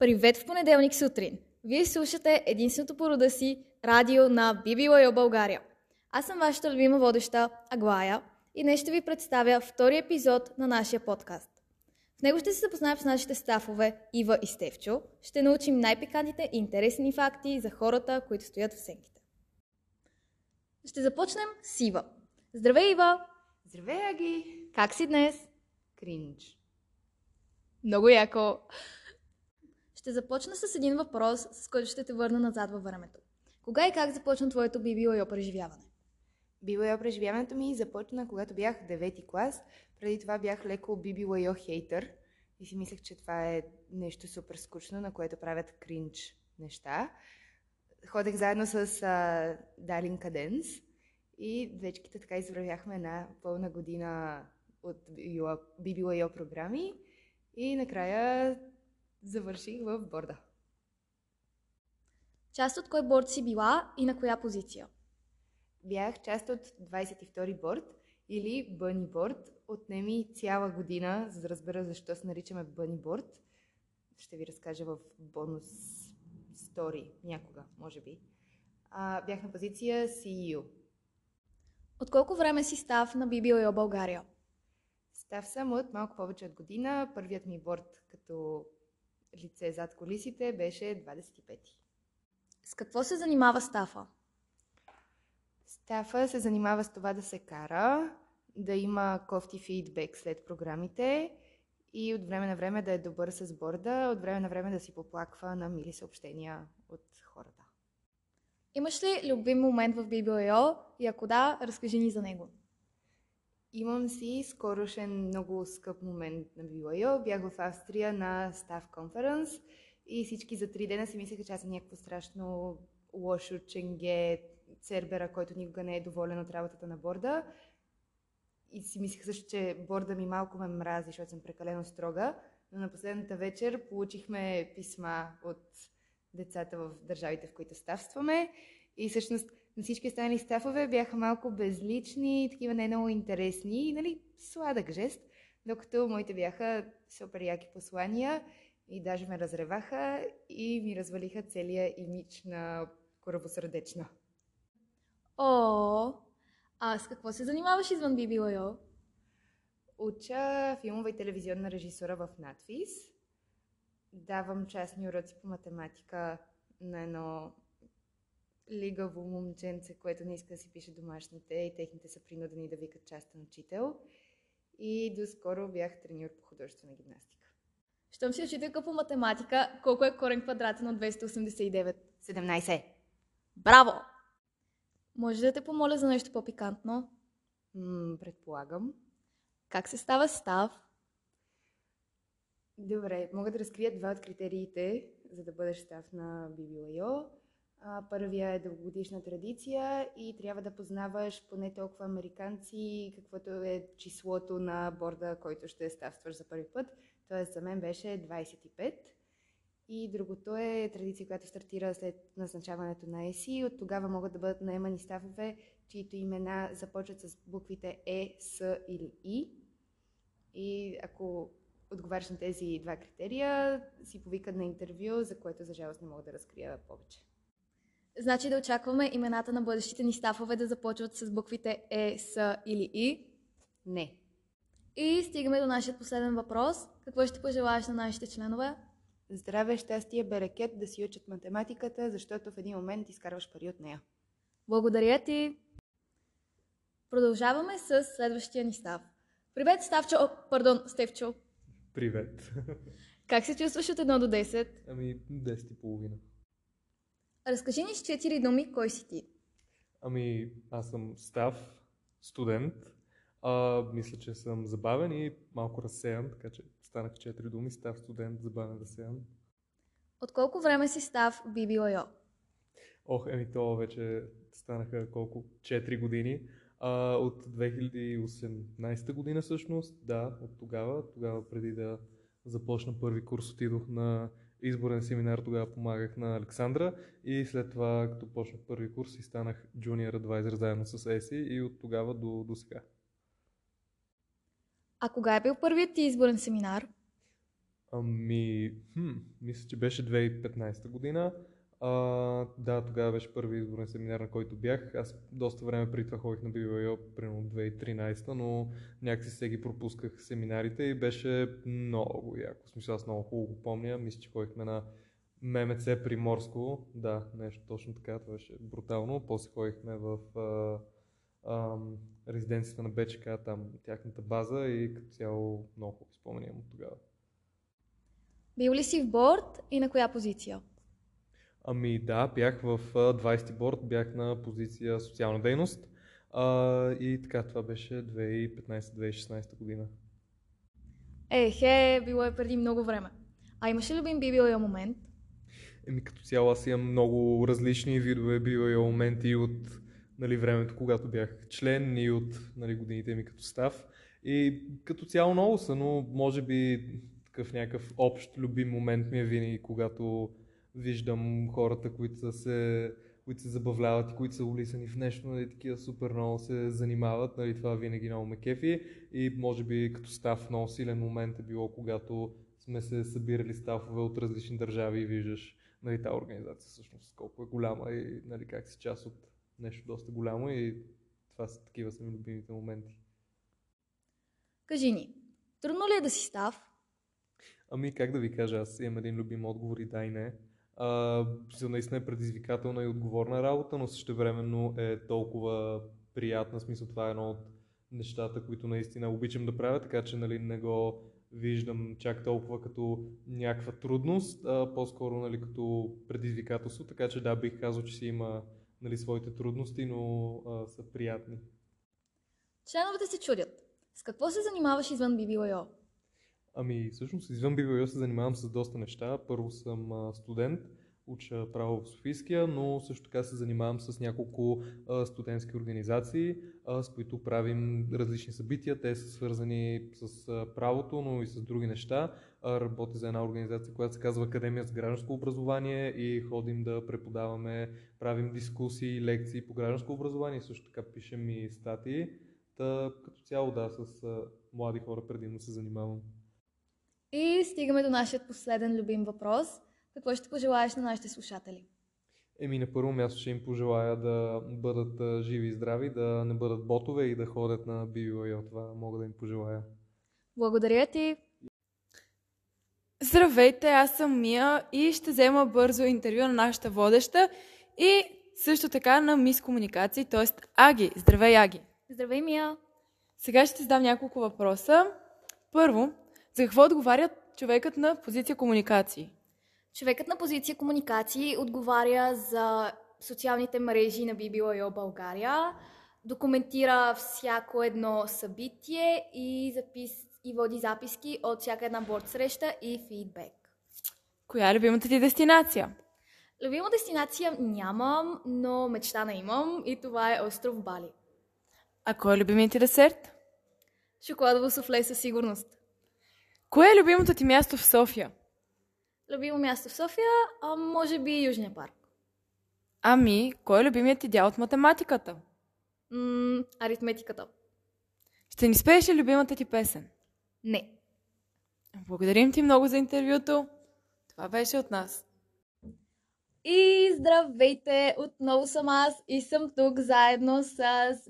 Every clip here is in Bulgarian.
Привет в понеделник сутрин! Вие слушате единственото по рода си радио на BBYO България. Аз съм вашата любима водеща Аглая и днес ще ви представя втори епизод на нашия подкаст. В него ще се запознаем с нашите стафове Ива и Стевчо. Ще научим най-пикантните и интересни факти за хората, които стоят в сенките. Ще започнем с Ива. Здравей, Ива! Здравей, Аги! Как си днес? Кринч. Много яко! Ще започна с един въпрос, с който ще те върна назад във времето. Кога и как започна твоето BBOYO преживяване? BBYO преживяването ми започна, когато бях 9 клас. Преди това бях леко BBYO хейтър и си мислех, че това е нещо супер скучно, на което правят кринч неща. Ходех заедно с а, Далин Каденс и двечките така извървяхме една пълна година от BBYO програми и накрая завърших в борда. Част от кой борд си била и на коя позиция? Бях част от 22 борд или бъни борд. Отнеми цяла година, за да разбера защо се наричаме бъни борд. Ще ви разкажа в бонус стори някога, може би. А, бях на позиция CEO. От колко време си став на BBOYO България? Став съм от малко повече от година. Първият ми борд като лице зад колисите беше 25. С какво се занимава стафа? Стафа се занимава с това да се кара, да има кофти фидбек след програмите и от време на време да е добър с борда, от време на време да си поплаква на мили съобщения от хората. Имаш ли любим момент в BBOYO и ако да, разкажи ни за него. Имам си скорошен много скъп момент на BYO. Бях в Австрия на Staff Conference и всички за три дена си мислеха, че аз съм някакво страшно лошо ченге, цербера, който никога не е доволен от работата на борда. И си мислех също, че борда ми малко ме мрази, защото съм прекалено строга. Но на последната вечер получихме писма от децата в държавите, в които ставстваме. И всъщност на всички останали стафове бяха малко безлични, такива не много интересни и нали, сладък жест, докато моите бяха супер яки послания и даже ме разреваха и ми развалиха целия имидж на коравосърдечна. О, а с какво се занимаваш извън BBOYO? Уча филмова и телевизионна режисура в надфис. Давам частни уроци по математика на едно лигаво момченце, което не иска да си пише домашните и техните са принудени да викат частен учител. И доскоро бях треньор по художествена гимнастика. Щом си учителка по математика, колко е корен квадратен от 289? 17. Браво! Може да те помоля за нещо по-пикантно? М, предполагам. Как се става став? Добре, мога да разкрия два от критериите, за да бъдеш став на BBYO. Първия е дългогодишна традиция и трябва да познаваш поне толкова американци, каквото е числото на борда, който ще ставстваш за първи път. Тоест за мен беше 25. И другото е традиция, която стартира след назначаването на ЕСИ. От тогава могат да бъдат наемани ставове, чието имена започват с буквите Е, С или И. И ако отговаряш на тези два критерия, си повикат на интервю, за което за жалост не мога да разкрия повече. Значи да очакваме имената на бъдещите ни стафове да започват с буквите Е, С или И. Не. И стигаме до нашия последен въпрос. Какво ще пожелаеш на нашите членове? Здраве, щастие, берекет да си учат математиката, защото в един момент изкарваш пари от нея. Благодаря ти! Продължаваме с следващия ни став. Привет, Ставчо! О, пардон, Стевчо! Привет. Как се чувстваш от 1 до 10? Ами, 10 и половина. Разкажи ни с четири думи кой си ти. Ами, аз съм Став, студент. А, мисля, че съм забавен и малко разсеян, така че станах 4 думи. Став, студент, забавен, разсеян. От колко време си став в? Ох, еми то вече станаха колко? 4 години. А, от 2018 година всъщност, да, от тогава. Тогава преди да започна първи курс отидох на изборен семинар, тогава помагах на Александра и след това, като почнах първи курс и станах junior advisor заедно с Еси и от тогава до, до сега. А кога е бил първият ти изборен семинар? Ами, хм, мисля, че беше 2015 година. А, да, тогава беше първи изборен семинар, на който бях. Аз доста време преди това ходих на BYO, примерно 2013, но някакси се ги пропусках семинарите и беше много яко. В смисъл, аз много хубаво го помня. Мисля, че ходихме на ММЦ Приморско. Да, нещо точно така, това беше брутално. После ходихме в а, а, резиденцията на БЧК, там тяхната база и като цяло много хубаво спомням от тогава. Бил ли си в борт и на коя позиция? Ами да, бях в 20 борт, бях на позиция социална дейност а, и така това беше 2015-2016 година. Ехе, било е преди много време. А имаш ли любим BBOL момент? Еми като цяло аз имам много различни видове BBOL моменти от нали, времето, когато бях член и от нали, годините ми като став. И като цяло много са, но може би такъв някакъв общ любим момент ми е винаги, когато виждам хората, които са се, които се забавляват и които са улисани в нещо, нали, такива супер много се занимават, нали, това винаги много ме кефи и може би като став много силен момент е било, когато сме се събирали стафове от различни държави и виждаш нали, тази организация всъщност колко е голяма и нали, как си част от нещо доста голямо и това са такива са ми любимите моменти. Кажи ни, трудно ли е да си став? Ами как да ви кажа, аз имам един любим отговор и да и не. А, наистина е предизвикателна и отговорна работа, но също времено е толкова приятна. Смисъл това е едно от нещата, които наистина обичам да правя, така че нали, не го виждам чак толкова като някаква трудност, а по-скоро нали, като предизвикателство, така че да, бих казал, че си има нали, своите трудности, но а, са приятни. Членовете се чудят. С какво се занимаваш извън BBOYO? Ами, всъщност, извън BBOYO се занимавам с доста неща. Първо съм студент, уча право в Софийския, но също така се занимавам с няколко студентски организации, с които правим различни събития. Те са свързани с правото, но и с други неща. Работя за една организация, която се казва Академия за гражданско образование и ходим да преподаваме, правим дискусии, лекции по гражданско образование, също така пишем и статии. Та, като цяло да, с млади хора предимно се занимавам. И стигаме до нашия последен любим въпрос. Какво ще пожелаеш на нашите слушатели? Еми на първо място ще им пожелая да бъдат живи и здрави, да не бъдат ботове и да ходят на BYO. Това мога да им пожелая. Благодаря ти. Здравейте, аз съм Мия и ще взема бързо интервю на нашата водеща и също така на мис комуникации, т.е. Аги. Здравей, Аги! Здравей, Мия! Сега ще ти задам няколко въпроса. Първо, за какво отговаря човекът на позиция комуникации? Човекът на позиция комуникации отговаря за социалните мрежи на BBOYO България, документира всяко едно събитие и, запис... и води записки от всяка една борд среща и фидбек. Коя е любимата ти дестинация? Любима дестинация нямам, но мечта не имам и това е остров Бали. А кой е любимият ти десерт? Шоколадово суфле със сигурност. Кое е любимото ти място в София? Любимо място в София, а може би Южния парк. Ами, кой е любимият ти дял от математиката? М- аритметиката. Ще ни спееш ли любимата ти песен? Не. Благодарим ти много за интервюто. Това беше от нас. И здравейте! Отново съм аз и съм тук заедно с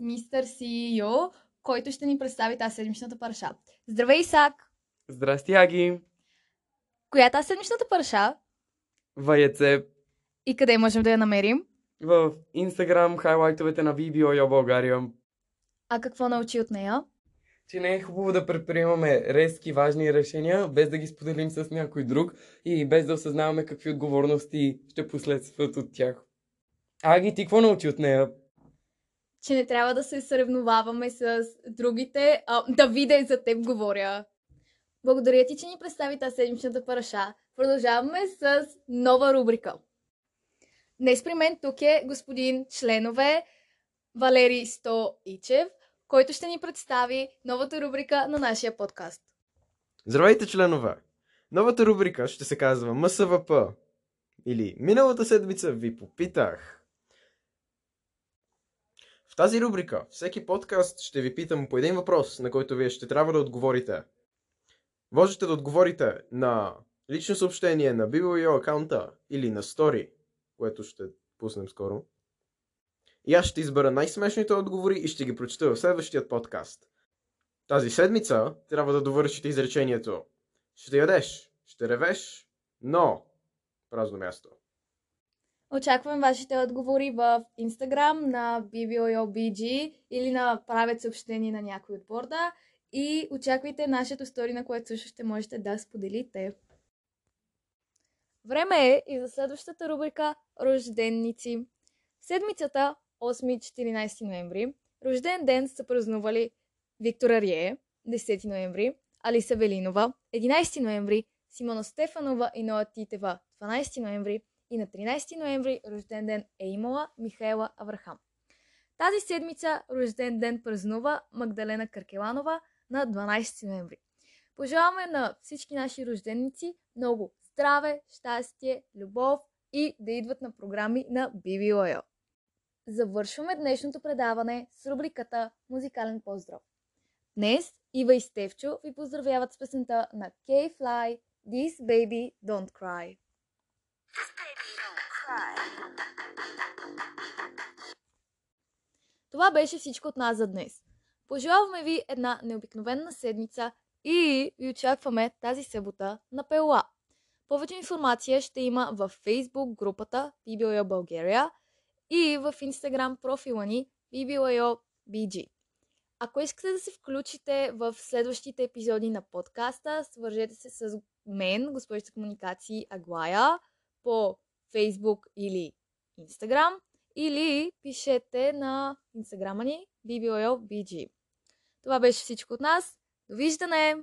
мистер CEO, който ще ни представи тази седмичната параша. Здравей, Исак! Здрасти, Аги! Коя е седмичната параша Ваеце и къде можем да я намерим? в Инстаграм хайлайтовете на VBOYO България, А какво научи от нея? че не е хубаво да предприемаме резки важни решения, без да ги споделим с някой друг и без да осъзнаваме какви отговорности ще последстват от тях. Аги, ти какво научи от нея? Че не трябва да се съревноваваме с другите. А, Давиде, за теб говоря. Благодаря ти, че ни представи тази седмичната параша. Продължаваме с нова рубрика. Днес при мен тук е господин членове Валери Сто Ичев, който ще ни представи новата рубрика на нашия подкаст. Здравейте, членове! Новата рубрика ще се казва МСВП. Или Миналата седмица ви попитах. В тази рубрика, всеки подкаст ще ви питам по един въпрос, на който вие ще трябва да отговорите. Можете да отговорите на лично съобщение на BBO акаунта или на стори, което ще пуснем скоро. И аз ще избера най-смешните отговори и ще ги прочета в следващия подкаст. Тази седмица трябва да довършите изречението. Ще ядеш, ще ревеш, но празно място. Очаквам вашите отговори в Instagram на BBOBG или на правят съобщение на някой от борда и очаквайте нашето стори, на което също ще можете да споделите. Време е и за следващата рубрика Рожденници. Седмицата 8-14 ноември рожден ден са празнували Виктор Арие, 10 ноември, Алиса Велинова, 11 ноември, Симона Стефанова и Ноа Титева, 12 ноември и на 13 ноември рожден ден е имала Михаела Аврахам. Тази седмица рожден ден празнува Магдалена Каркеланова на 12 ноември. Пожелаваме на всички наши рожденици много здраве, щастие, любов и да идват на програми на BBOL. Завършваме днешното предаване с рубриката Музикален поздрав. Днес Ива и Стевчо ви поздравяват с песента на K-Fly This Baby Don't Cry. Това беше всичко от нас за днес. Пожелаваме ви една необикновена седмица и ви очакваме тази събота на Пела. Повече информация ще има в Facebook групата BBOYO България и в Instagram профила ни BBOYO BG. Ако искате да се включите в следващите епизоди на подкаста, свържете се с мен, госпожица комуникации Аглая, по Facebook или Instagram, или пишете на инстаграма ни BBOL BG. Това беше всичко от нас. Довиждане!